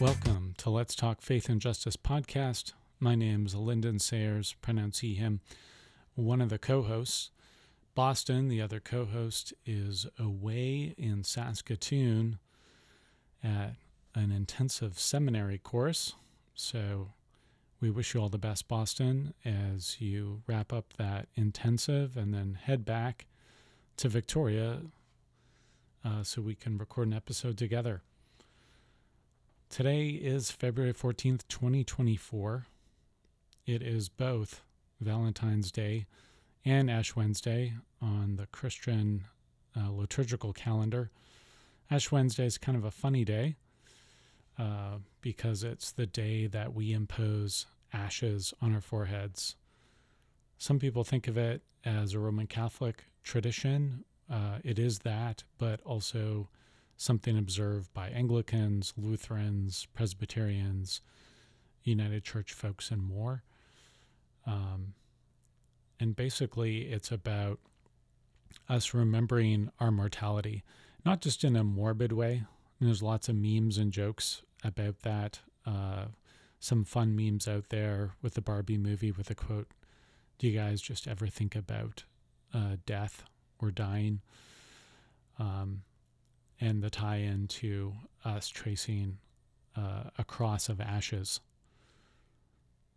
Welcome to Let's Talk Faith and Justice podcast. My name is Lyndon Sayers, pronounce he, him, one of the co hosts. Boston, the other co host, is away in Saskatoon at an intensive seminary course. So we wish you all the best, Boston, as you wrap up that intensive and then head back to Victoria uh, so we can record an episode together. Today is February 14th, 2024. It is both Valentine's Day and Ash Wednesday on the Christian uh, liturgical calendar. Ash Wednesday is kind of a funny day uh, because it's the day that we impose ashes on our foreheads. Some people think of it as a Roman Catholic tradition. Uh, it is that, but also something observed by Anglicans, Lutherans, Presbyterians, United Church folks, and more. Um, and basically, it's about us remembering our mortality, not just in a morbid way. And there's lots of memes and jokes about that. Uh, some fun memes out there with the Barbie movie with a quote Do you guys just ever think about uh, death or dying? Um, and the tie in to us tracing uh, a cross of ashes.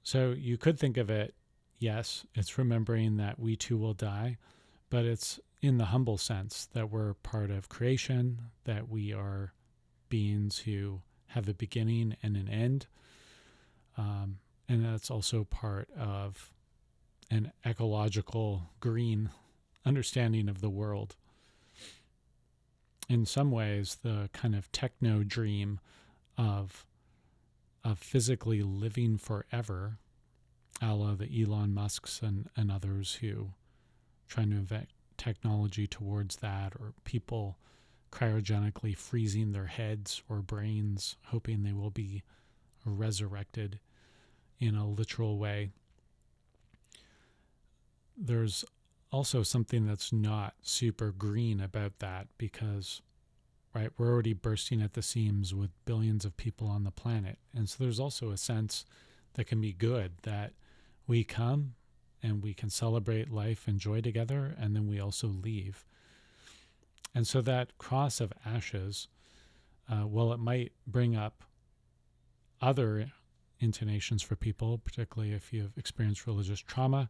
So you could think of it, yes, it's remembering that we too will die, but it's in the humble sense that we're part of creation, that we are beings who have a beginning and an end. Um, and that's also part of an ecological green understanding of the world in some ways the kind of techno dream of of physically living forever, a la the Elon Musks and, and others who trying to invent technology towards that, or people cryogenically freezing their heads or brains, hoping they will be resurrected in a literal way. There's also something that's not super green about that because right we're already bursting at the seams with billions of people on the planet. And so there's also a sense that can be good that we come and we can celebrate life and joy together and then we also leave. And so that cross of ashes uh, well it might bring up other intonations for people particularly if you've experienced religious trauma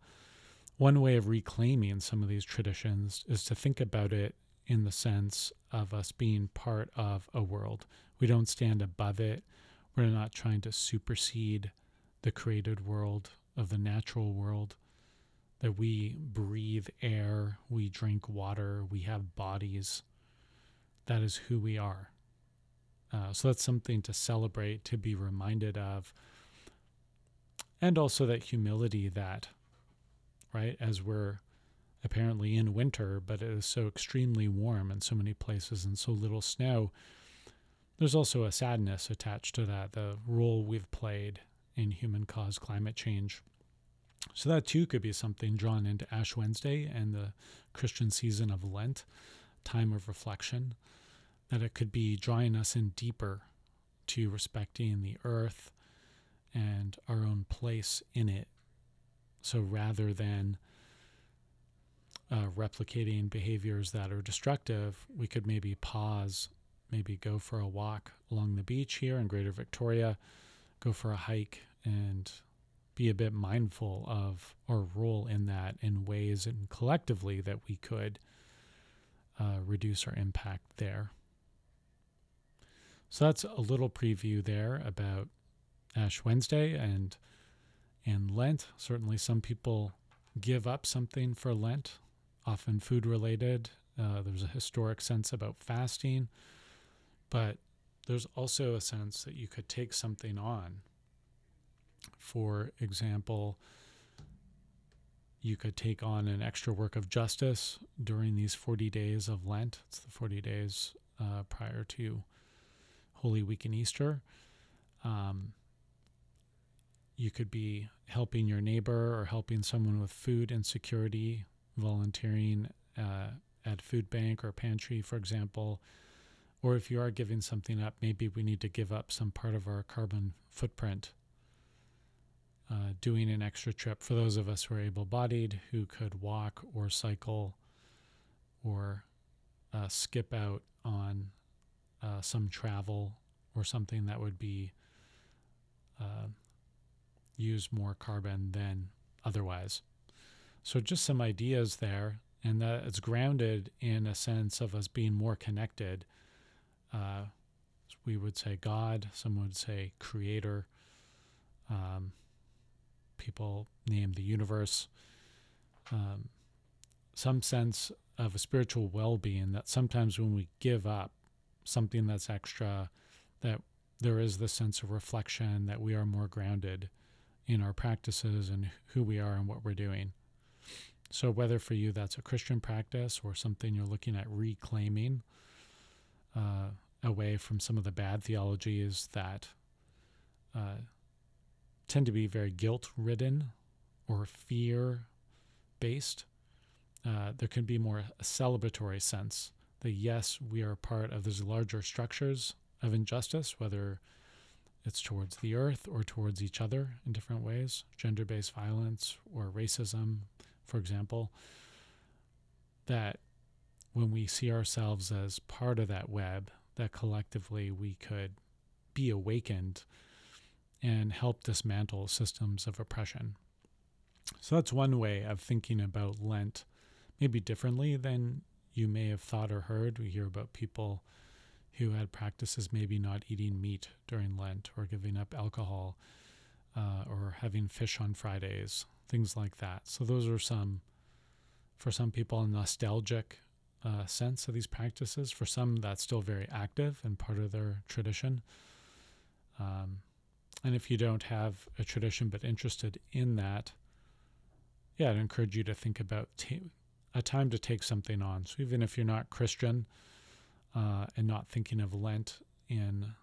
one way of reclaiming some of these traditions is to think about it in the sense of us being part of a world. We don't stand above it. We're not trying to supersede the created world of the natural world. That we breathe air, we drink water, we have bodies. That is who we are. Uh, so that's something to celebrate, to be reminded of. And also that humility that right? As we're apparently in winter, but it is so extremely warm in so many places and so little snow. There's also a sadness attached to that, the role we've played in human caused climate change. So, that too could be something drawn into Ash Wednesday and the Christian season of Lent, time of reflection, that it could be drawing us in deeper to respecting the earth and our own place in it so rather than uh, replicating behaviors that are destructive, we could maybe pause, maybe go for a walk along the beach here in Greater Victoria, go for a hike, and be a bit mindful of our role in that in ways and collectively that we could uh, reduce our impact there. So that's a little preview there about Ash Wednesday and and Lent. Certainly, some people give up something for Lent, often food related. Uh, there's a historic sense about fasting, but there's also a sense that you could take something on. For example, you could take on an extra work of justice during these 40 days of Lent. It's the 40 days uh, prior to Holy Week and Easter. Um, you could be helping your neighbor or helping someone with food insecurity, volunteering uh, at food bank or pantry, for example, or if you are giving something up, maybe we need to give up some part of our carbon footprint. Uh, doing an extra trip for those of us who are able bodied, who could walk or cycle or uh, skip out on uh, some travel or something that would be uh, use more carbon than otherwise. So just some ideas there, and that it's grounded in a sense of us being more connected. Uh, we would say God, some would say Creator. Um, people name the universe. Um, some sense of a spiritual well-being that sometimes when we give up something that's extra, that there is this sense of reflection that we are more grounded in our practices and who we are and what we're doing. So, whether for you that's a Christian practice or something you're looking at reclaiming uh, away from some of the bad theologies that uh, tend to be very guilt ridden or fear based, uh, there can be more a celebratory sense that yes, we are part of these larger structures of injustice, whether it's towards the earth or towards each other in different ways, gender based violence or racism, for example, that when we see ourselves as part of that web, that collectively we could be awakened and help dismantle systems of oppression. So that's one way of thinking about Lent, maybe differently than you may have thought or heard. We hear about people who had practices maybe not eating meat during Lent or giving up alcohol uh, or having fish on Fridays, things like that. So those are some, for some people, a nostalgic uh, sense of these practices. For some, that's still very active and part of their tradition. Um, and if you don't have a tradition but interested in that, yeah, I'd encourage you to think about t- a time to take something on. So even if you're not Christian uh, and not thinking of Lent in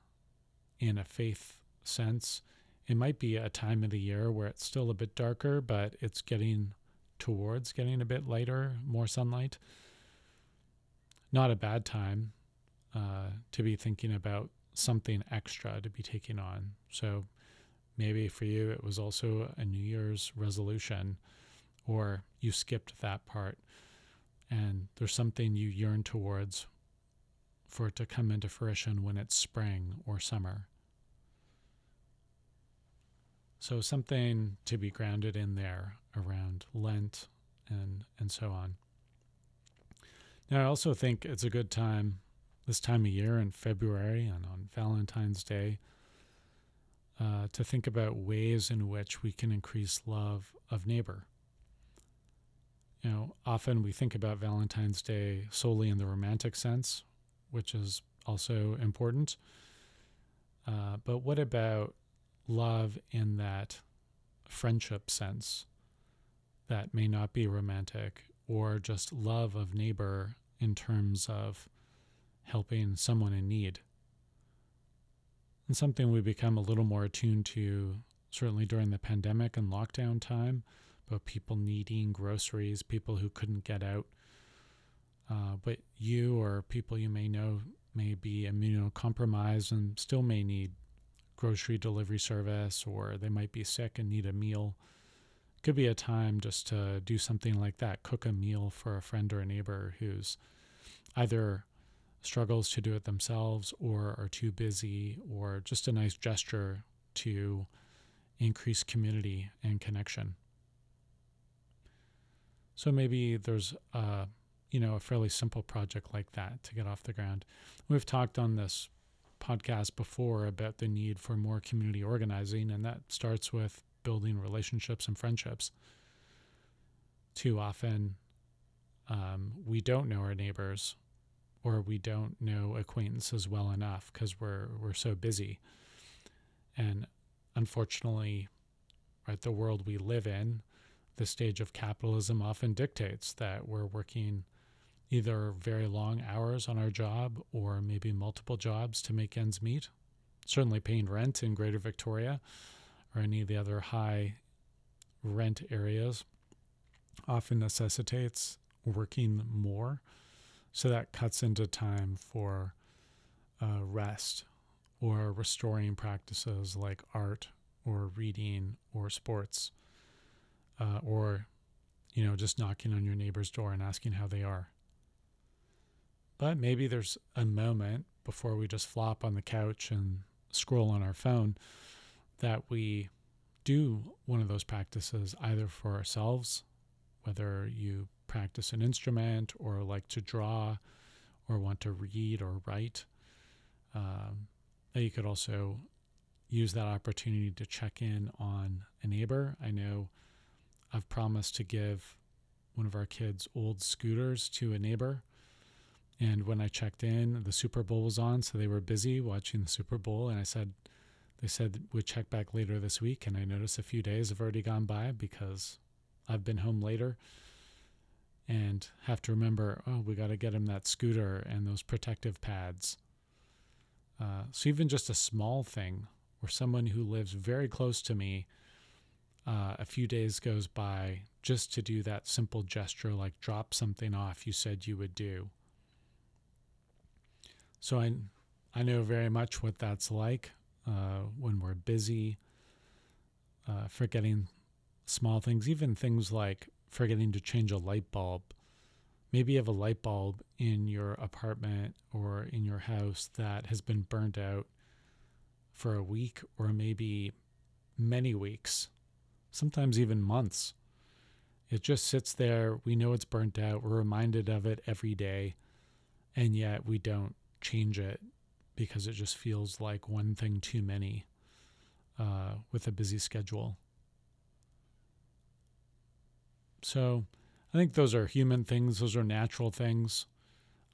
in a faith sense, it might be a time of the year where it's still a bit darker, but it's getting towards getting a bit lighter, more sunlight. Not a bad time uh, to be thinking about something extra to be taking on. So maybe for you, it was also a New Year's resolution, or you skipped that part and there's something you yearn towards for it to come into fruition when it's spring or summer. So something to be grounded in there around Lent and and so on. Now I also think it's a good time this time of year in February and on Valentine's Day uh, to think about ways in which we can increase love of neighbor you know, often we think about Valentine's Day solely in the romantic sense, which is also important. Uh, but what about love in that friendship sense that may not be romantic, or just love of neighbor in terms of helping someone in need? And something we become a little more attuned to, certainly during the pandemic and lockdown time about people needing groceries, people who couldn't get out. Uh, but you or people you may know may be immunocompromised and still may need grocery delivery service, or they might be sick and need a meal. Could be a time just to do something like that cook a meal for a friend or a neighbor who's either struggles to do it themselves or are too busy, or just a nice gesture to increase community and connection. So maybe there's a, you know, a fairly simple project like that to get off the ground. We've talked on this podcast before about the need for more community organizing, and that starts with building relationships and friendships. Too often, um, we don't know our neighbors, or we don't know acquaintances well enough because we're we're so busy. And unfortunately, right, the world we live in the stage of capitalism often dictates that we're working either very long hours on our job or maybe multiple jobs to make ends meet. Certainly, paying rent in Greater Victoria or any of the other high rent areas often necessitates working more. So that cuts into time for uh, rest or restoring practices like art or reading or sports uh, or you know just knocking on your neighbor's door and asking how they are but maybe there's a moment before we just flop on the couch and scroll on our phone that we do one of those practices either for ourselves whether you practice an instrument or like to draw or want to read or write um, you could also use that opportunity to check in on a neighbor. I know I've promised to give one of our kids' old scooters to a neighbor. And when I checked in, the Super Bowl was on, so they were busy watching the Super Bowl. And I said, they said we'd check back later this week. And I noticed a few days have already gone by because I've been home later and have to remember, oh, we got to get him that scooter and those protective pads. Uh, so even just a small thing where someone who lives very close to me uh, a few days goes by just to do that simple gesture like drop something off you said you would do so i i know very much what that's like uh, when we're busy uh, forgetting small things even things like forgetting to change a light bulb maybe you have a light bulb in your apartment or in your house that has been burnt out for a week or maybe many weeks, sometimes even months. It just sits there. We know it's burnt out. We're reminded of it every day. And yet we don't change it because it just feels like one thing too many uh, with a busy schedule. So, I think those are human things, those are natural things.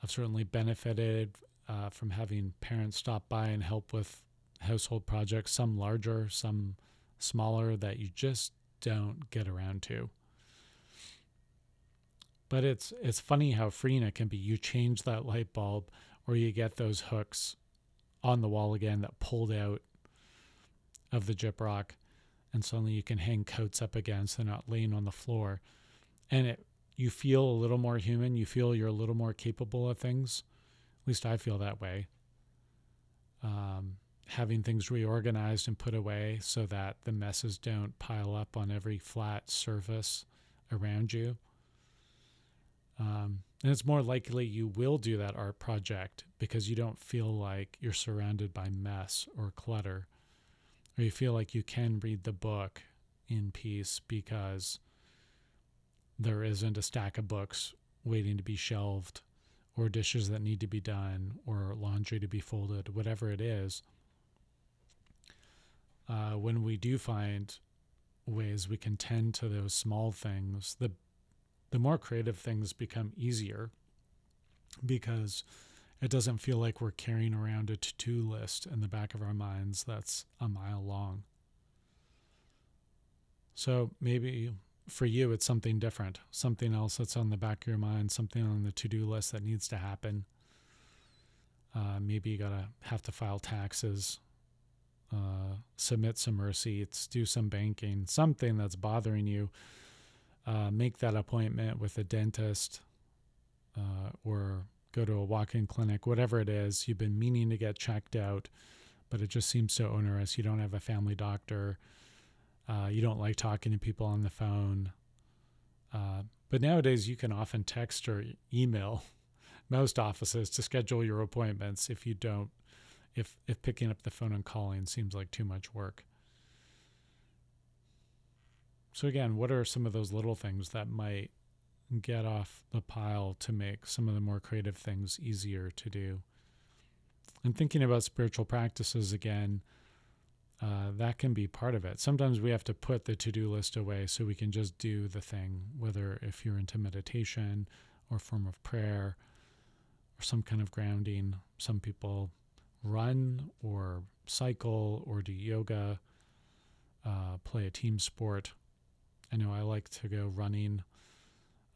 I've certainly benefited uh, from having parents stop by and help with household projects, some larger, some smaller, that you just don't get around to. But it's it's funny how freeing it can be. You change that light bulb, or you get those hooks on the wall again that pulled out of the jip gyprock, and suddenly you can hang coats up again so they're not laying on the floor and it you feel a little more human. You feel you're a little more capable of things. At least I feel that way. Um, having things reorganized and put away so that the messes don't pile up on every flat surface around you. Um, and it's more likely you will do that art project because you don't feel like you're surrounded by mess or clutter, or you feel like you can read the book in peace because there isn't a stack of books waiting to be shelved or dishes that need to be done or laundry to be folded, whatever it is. Uh, when we do find ways we can tend to those small things, the the more creative things become easier because it doesn't feel like we're carrying around a to-do list in the back of our minds that's a mile long. So maybe for you, it's something different, something else that's on the back of your mind, something on the to do list that needs to happen. Uh, maybe you gotta have to file taxes, uh, submit some receipts, do some banking, something that's bothering you. Uh, make that appointment with a dentist uh, or go to a walk in clinic, whatever it is. You've been meaning to get checked out, but it just seems so onerous. You don't have a family doctor uh, you don't like talking to people on the phone. Uh, but nowadays, you can often text or email most offices to schedule your appointments if you don't, if, if picking up the phone and calling seems like too much work. So, again, what are some of those little things that might get off the pile to make some of the more creative things easier to do? And thinking about spiritual practices again, uh, that can be part of it. Sometimes we have to put the to do list away so we can just do the thing, whether if you're into meditation or form of prayer or some kind of grounding. Some people run or cycle or do yoga, uh, play a team sport. I know I like to go running,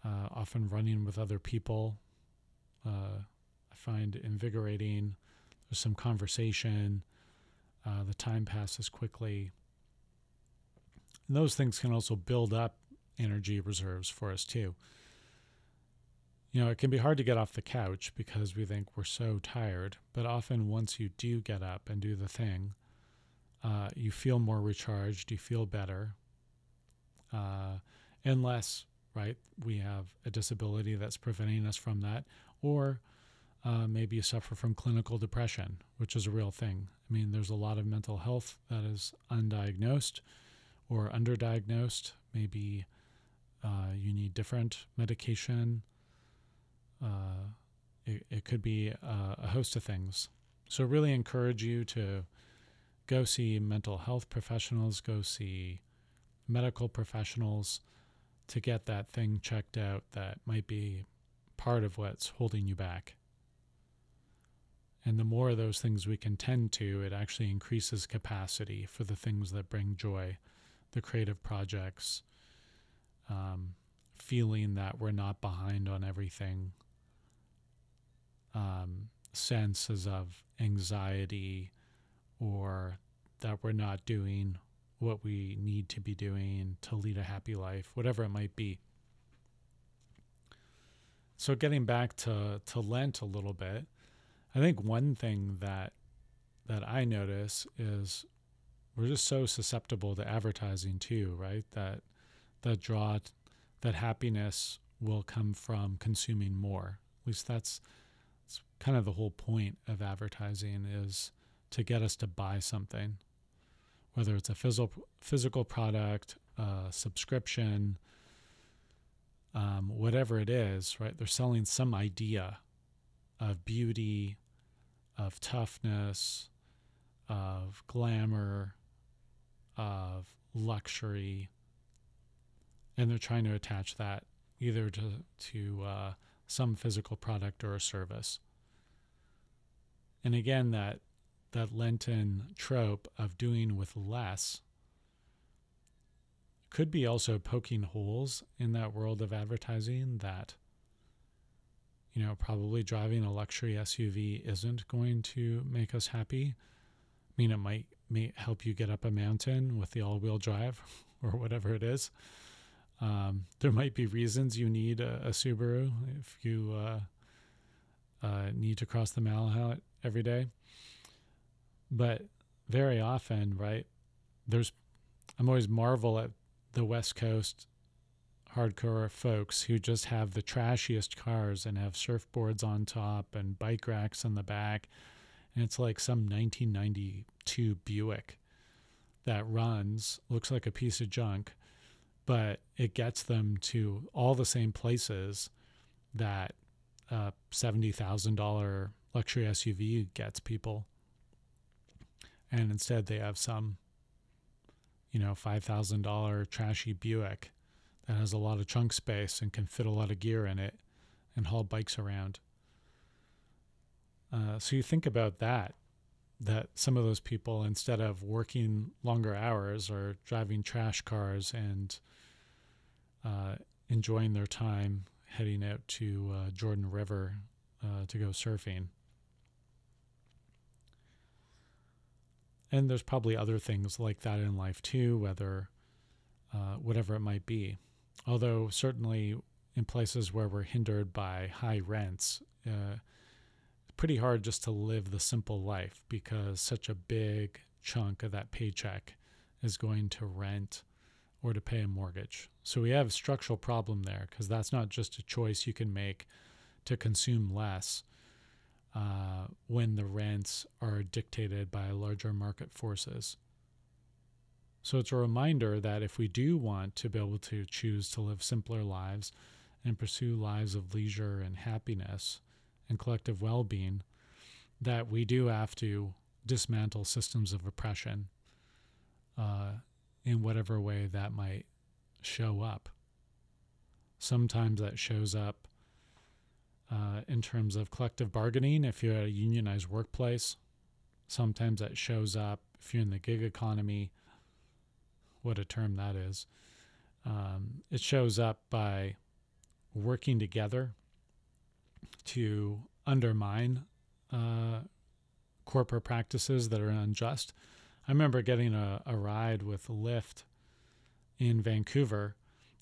uh, often running with other people. Uh, I find invigorating. There's some conversation uh, the time passes quickly. And those things can also build up energy reserves for us too. you know, it can be hard to get off the couch because we think we're so tired. But often, once you do get up and do the thing, uh, you feel more recharged, you feel better. Uh, unless, right, we have a disability that's preventing us from that, or uh, maybe you suffer from clinical depression, which is a real thing. I mean, there's a lot of mental health that is undiagnosed or underdiagnosed. Maybe uh, you need different medication. Uh, it, it, could be a, a host of things. So, really encourage you to go see mental health professionals, go see medical professionals to get that thing checked out that might be part of what's holding you back. And the more of those things we can tend to, it actually increases capacity for the things that bring joy, the creative projects, um, feeling that we're not behind on everything, um, senses of anxiety or that we're not doing what we need to be doing to lead a happy life, whatever it might be. So getting back to, to Lent a little bit, I think one thing that that I notice is we're just so susceptible to advertising too, right? That that draw that happiness will come from consuming more. At least that's, that's kind of the whole point of advertising is to get us to buy something, whether it's a physical physical product, subscription, um, whatever it is, right? They're selling some idea of beauty, of toughness, of glamour, of luxury, and they're trying to attach that either to to uh, some physical product or a service. And again, that that Lenten trope of doing with less could be also poking holes in that world of advertising that you know, probably driving a luxury SUV isn't going to make us happy. I mean, it might may help you get up a mountain with the all-wheel drive or whatever it is. Um, there might be reasons you need a, a Subaru if you uh, uh, need to cross the Malahat every day. But very often, right? There's I'm always marvel at the West Coast hardcore folks who just have the trashiest cars and have surfboards on top and bike racks in the back. And it's like some 1992 Buick that runs, looks like a piece of junk, but it gets them to all the same places that a $70,000 luxury SUV gets people. And instead, they have some, you know, $5,000 trashy Buick that has a lot of trunk space and can fit a lot of gear in it and haul bikes around. Uh, so you think about that, that some of those people, instead of working longer hours, or driving trash cars and uh, enjoying their time heading out to uh, Jordan River uh, to go surfing. And there's probably other things like that in life too, whether uh, whatever it might be although certainly in places where we're hindered by high rents, uh, pretty hard just to live the simple life because such a big chunk of that paycheck is going to rent or to pay a mortgage. So we have a structural problem there because that's not just a choice you can make to consume less uh, when the rents are dictated by larger market forces. So it's a reminder that if we do want to be able to choose to live simpler lives and pursue lives of leisure and happiness and collective well being, that we do have to dismantle systems of oppression uh, in whatever way that might show up. Sometimes that shows up uh, in terms of collective bargaining if you're at a unionized workplace. Sometimes that shows up if you're in the gig economy what a term that is. Um, it shows up by working together to undermine uh, corporate practices that are unjust. I remember getting a, a ride with Lyft in Vancouver,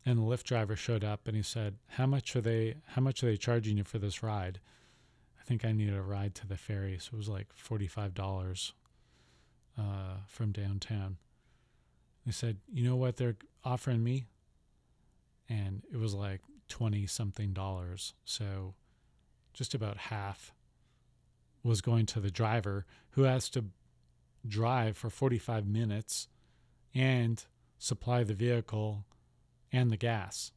and the Lyft driver showed up and he said, "How much are they? How much are they charging you for this ride?" I think I needed a ride to the ferry, so it was like forty-five dollars uh, from downtown. They said, "You know what they're offering me?" And it was like twenty something dollars, so just about half was going to the driver who has to drive for 45 minutes and supply the vehicle and the gas.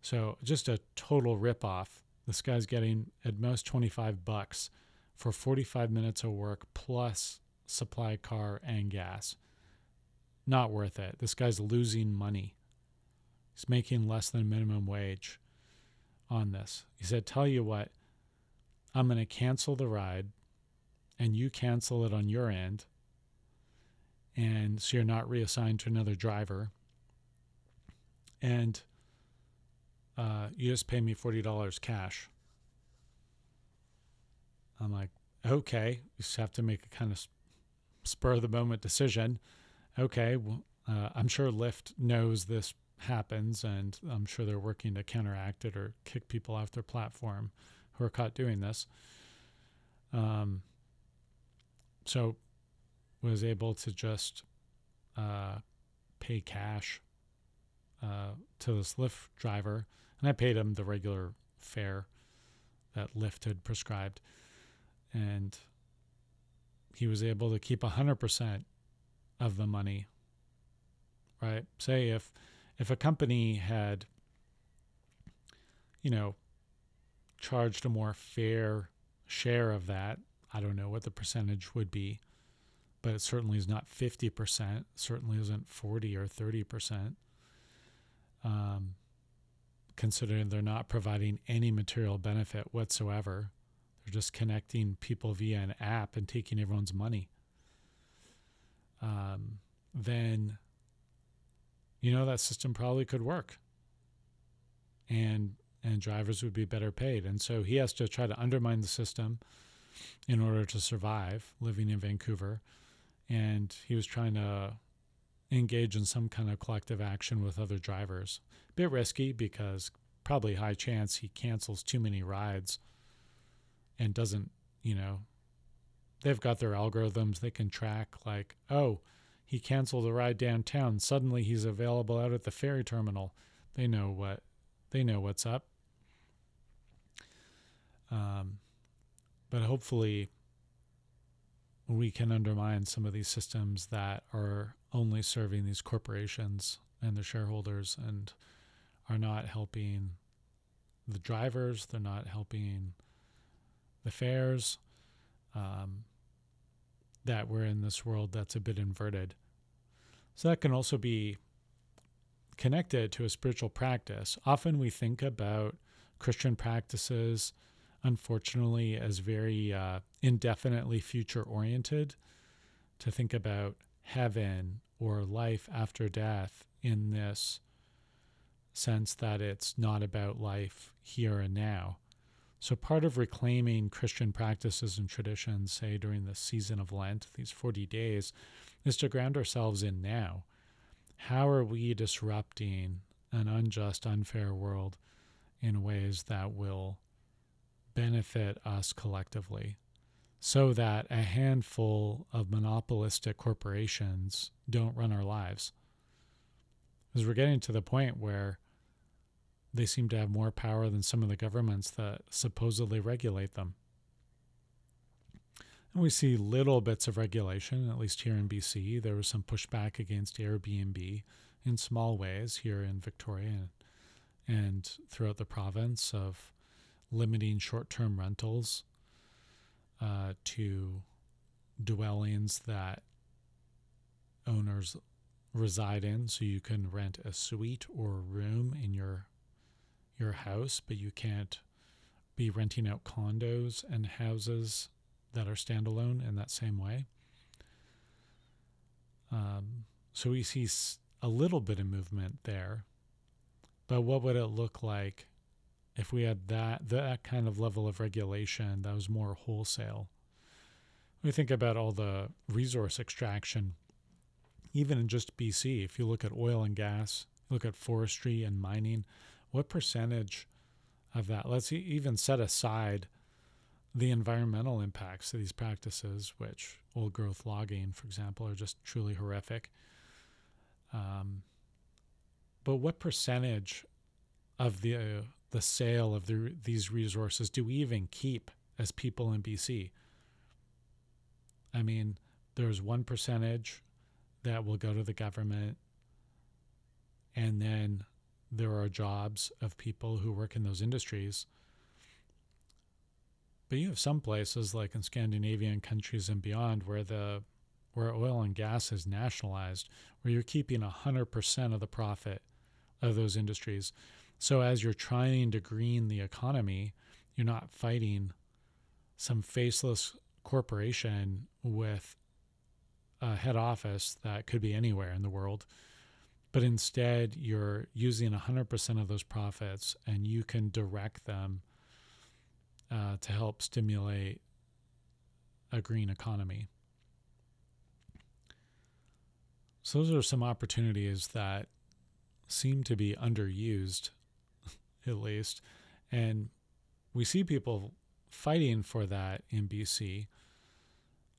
So just a total ripoff. This guy's getting at most 25 bucks for 45 minutes of work plus supply car and gas. Not worth it. This guy's losing money. He's making less than minimum wage on this. He said, Tell you what, I'm going to cancel the ride and you cancel it on your end. And so you're not reassigned to another driver. And uh, you just pay me $40 cash. I'm like, okay. You just have to make a kind of spur of the moment decision. Okay, well, uh, I'm sure Lyft knows this happens, and I'm sure they're working to counteract it or kick people off their platform who are caught doing this. Um, so was able to just uh, pay cash uh, to this Lyft driver, and I paid him the regular fare that Lyft had prescribed, and he was able to keep hundred percent of the money. Right? Say if if a company had, you know, charged a more fair share of that, I don't know what the percentage would be, but it certainly is not 50%, certainly isn't 40 or 30%. Um, considering they're not providing any material benefit whatsoever. They're just connecting people via an app and taking everyone's money. Um, then you know that system probably could work and and drivers would be better paid and so he has to try to undermine the system in order to survive living in Vancouver and he was trying to engage in some kind of collective action with other drivers bit risky because probably high chance he cancels too many rides and doesn't you know they've got their algorithms they can track like oh he canceled a ride downtown. Suddenly he's available out at the ferry terminal. They know what they know what's up. Um, but hopefully we can undermine some of these systems that are only serving these corporations and their shareholders and are not helping the drivers, they're not helping the fares. Um, that we're in this world that's a bit inverted. So that can also be connected to a spiritual practice. Often we think about Christian practices, unfortunately, as very uh, indefinitely future oriented, to think about heaven or life after death in this sense that it's not about life here and now. So, part of reclaiming Christian practices and traditions, say during the season of Lent, these 40 days, is to ground ourselves in now. How are we disrupting an unjust, unfair world in ways that will benefit us collectively so that a handful of monopolistic corporations don't run our lives? Because we're getting to the point where they seem to have more power than some of the governments that supposedly regulate them. And we see little bits of regulation, at least here in BC. There was some pushback against Airbnb in small ways here in Victoria and, and throughout the province of limiting short term rentals uh, to dwellings that owners reside in. So you can rent a suite or a room in your your house, but you can't be renting out condos and houses that are standalone in that same way. Um, so we see a little bit of movement there, but what would it look like if we had that that kind of level of regulation that was more wholesale? We think about all the resource extraction, even in just BC. If you look at oil and gas, look at forestry and mining, what percentage of that, let's even set aside the environmental impacts of these practices, which old growth logging, for example, are just truly horrific. Um, but what percentage of the uh, the sale of the, these resources do we even keep as people in BC? I mean, there's one percentage that will go to the government, and then there are jobs of people who work in those industries. But you have some places like in Scandinavian countries and beyond where the where oil and gas is nationalized, where you're keeping 100% of the profit of those industries. So as you're trying to green the economy, you're not fighting some faceless corporation with a head office that could be anywhere in the world. But instead, you're using 100% of those profits and you can direct them uh, to help stimulate a green economy. So, those are some opportunities that seem to be underused at least. And we see people fighting for that in BC.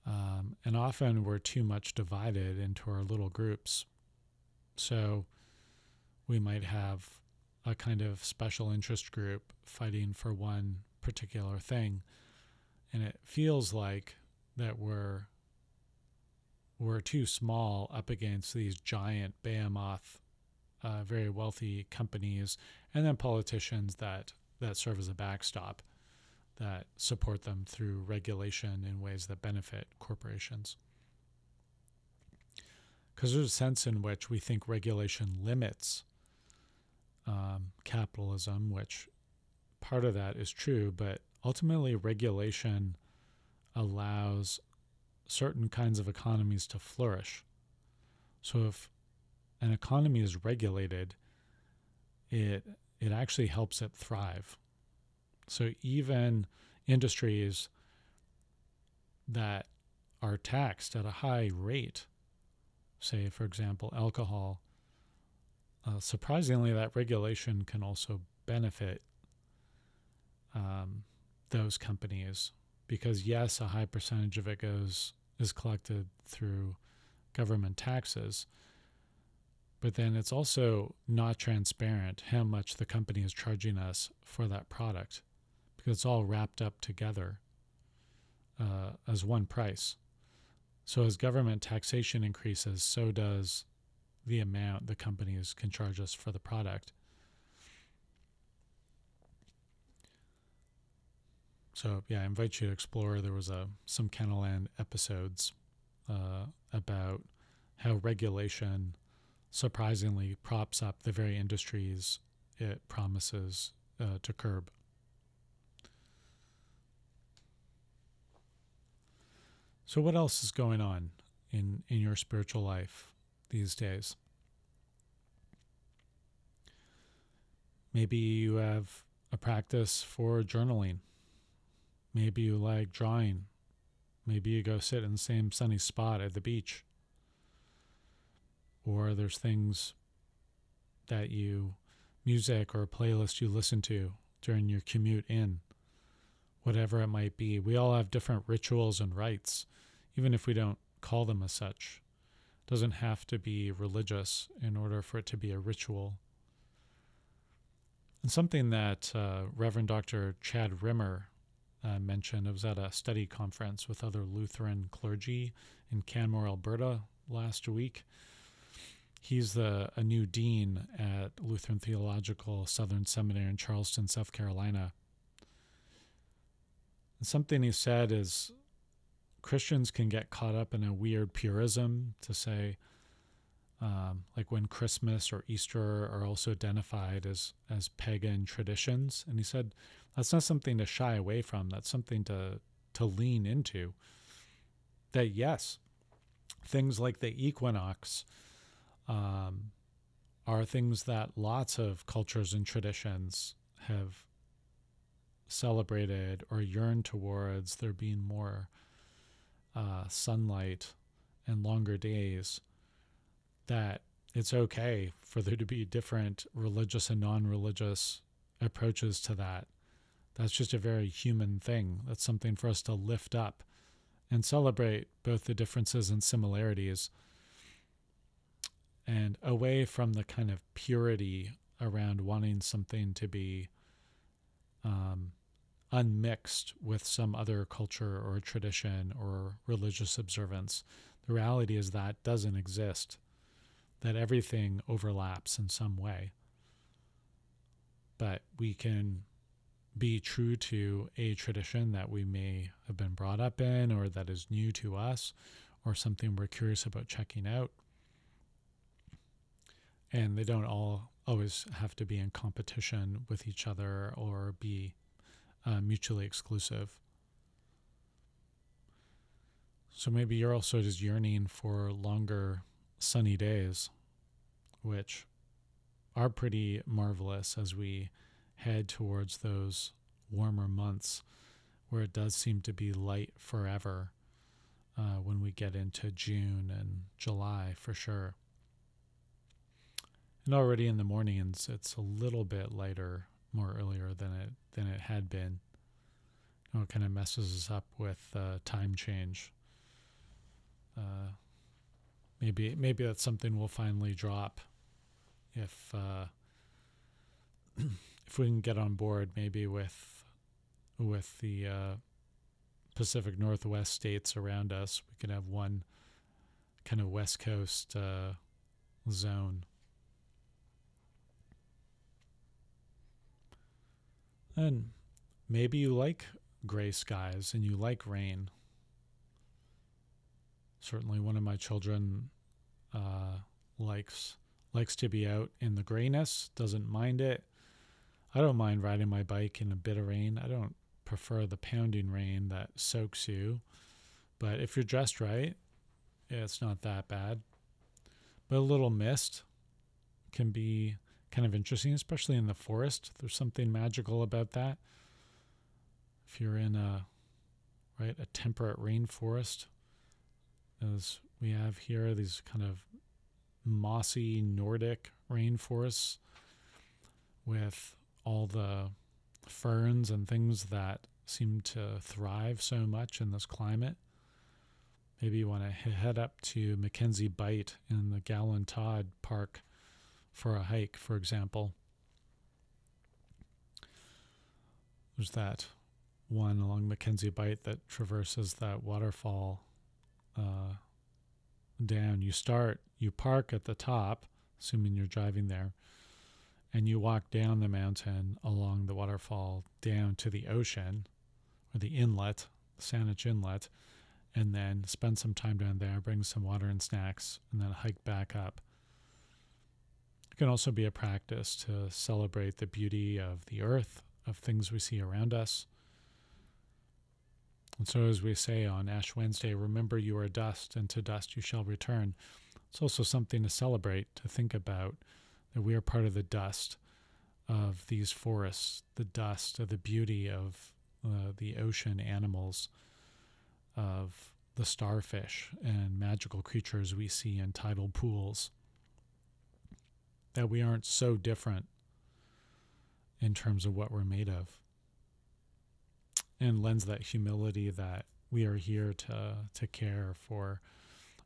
Um, and often we're too much divided into our little groups. So we might have a kind of special interest group fighting for one particular thing. And it feels like that we're we're too small up against these giant behemoth uh, very wealthy companies, and then politicians that that serve as a backstop that support them through regulation in ways that benefit corporations. Because there's a sense in which we think regulation limits um, capitalism, which part of that is true, but ultimately, regulation allows certain kinds of economies to flourish. So if an economy is regulated, it it actually helps it thrive. So even industries that are taxed at a high rate, say for example alcohol, uh, surprisingly that regulation can also benefit um, those companies because yes, a high percentage of it goes is collected through government taxes, but then it's also not transparent how much the company is charging us for that product because it's all wrapped up together uh, as one price. So as government taxation increases, so does the amount the companies can charge us for the product. So yeah, I invite you to explore. There was a some Canadaland episodes uh, about how regulation surprisingly props up the very industries it promises uh, to curb. So, what else is going on in, in your spiritual life these days? Maybe you have a practice for journaling. Maybe you like drawing. Maybe you go sit in the same sunny spot at the beach or there's things that you music or a playlist you listen to during your commute in whatever it might be. We all have different rituals and rites even if we don't call them as such. It doesn't have to be religious in order for it to be a ritual. And something that uh, reverend dr chad rimmer uh, mentioned it was at a study conference with other lutheran clergy in canmore alberta last week he's the a new dean at Lutheran Theological Southern Seminary in Charleston, South Carolina. And something he said is Christians can get caught up in a weird purism to say, um, like when Christmas or Easter are also identified as as pagan traditions, and he said that's not something to shy away from. That's something to to lean into. That yes, things like the equinox um, are things that lots of cultures and traditions have celebrated or yearned towards there being more uh, sunlight and longer days that it's okay for there to be different religious and non religious approaches to that. That's just a very human thing. That's something for us to lift up and celebrate both the differences and similarities and away from the kind of purity around wanting something to be um, unmixed with some other culture or tradition or religious observance. The reality is that doesn't exist, that everything overlaps in some way. But we can be true to a tradition that we may have been brought up in or that is new to us or something we're curious about checking out. And they don't all always have to be in competition with each other or be uh, mutually exclusive. So maybe you're also just yearning for longer sunny days, which are pretty marvelous as we head towards those warmer months where it does seem to be light forever uh, when we get into June and July for sure. And already in the mornings, it's a little bit lighter more earlier than it than it had been. You know, it kind of messes us up with uh, time change. Uh, maybe maybe that's something we'll finally drop if uh, if we can get on board. Maybe with with the uh, Pacific Northwest states around us, we can have one kind of West Coast uh, zone And maybe you like gray skies and you like rain. Certainly, one of my children uh, likes likes to be out in the grayness. Doesn't mind it. I don't mind riding my bike in a bit of rain. I don't prefer the pounding rain that soaks you. But if you're dressed right, it's not that bad. But a little mist can be kind of interesting, especially in the forest. There's something magical about that. If you're in a right a temperate rainforest, as we have here, these kind of mossy Nordic rainforests with all the ferns and things that seem to thrive so much in this climate. Maybe you want to head up to McKenzie Bight in the Gowlland Tod Park for a hike, for example. There's that one along McKenzie Bight that traverses that waterfall uh, down. You start, you park at the top, assuming you're driving there, and you walk down the mountain along the waterfall down to the ocean or the inlet, the Saanich Inlet, and then spend some time down there, bring some water and snacks, and then hike back up. It can also be a practice to celebrate the beauty of the earth, of things we see around us. And so, as we say on Ash Wednesday, remember you are dust, and to dust you shall return. It's also something to celebrate, to think about that we are part of the dust of these forests, the dust of the beauty of uh, the ocean animals, of the starfish and magical creatures we see in tidal pools that we aren't so different in terms of what we're made of. And lends that humility that we are here to, to care for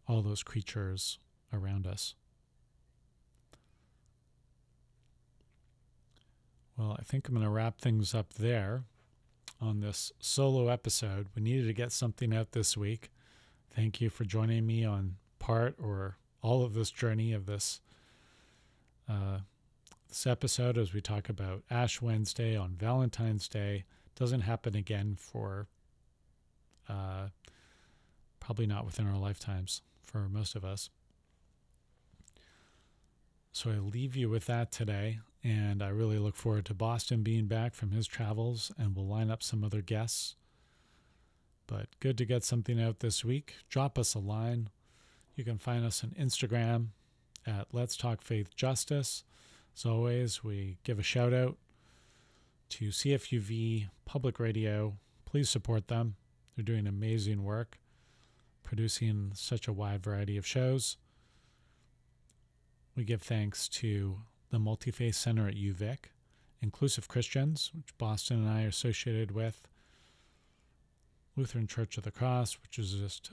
all those creatures around us. Well, I think I'm going to wrap things up there on this solo episode. We needed to get something out this week. Thank you for joining me on part or all of this journey of this uh, this episode, as we talk about Ash Wednesday on Valentine's Day, doesn't happen again for uh, probably not within our lifetimes for most of us. So I leave you with that today, and I really look forward to Boston being back from his travels, and we'll line up some other guests. But good to get something out this week. Drop us a line. You can find us on Instagram at Let's Talk Faith Justice. As always, we give a shout out to CFUV Public Radio. Please support them. They're doing amazing work, producing such a wide variety of shows. We give thanks to the Multi Faith Center at UVic, Inclusive Christians, which Boston and I are associated with, Lutheran Church of the Cross, which is just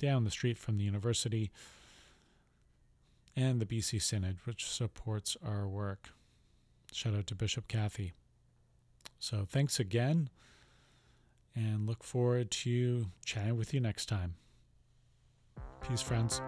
down the street from the university, and the BC Synod, which supports our work. Shout out to Bishop Kathy. So thanks again, and look forward to chatting with you next time. Peace, friends.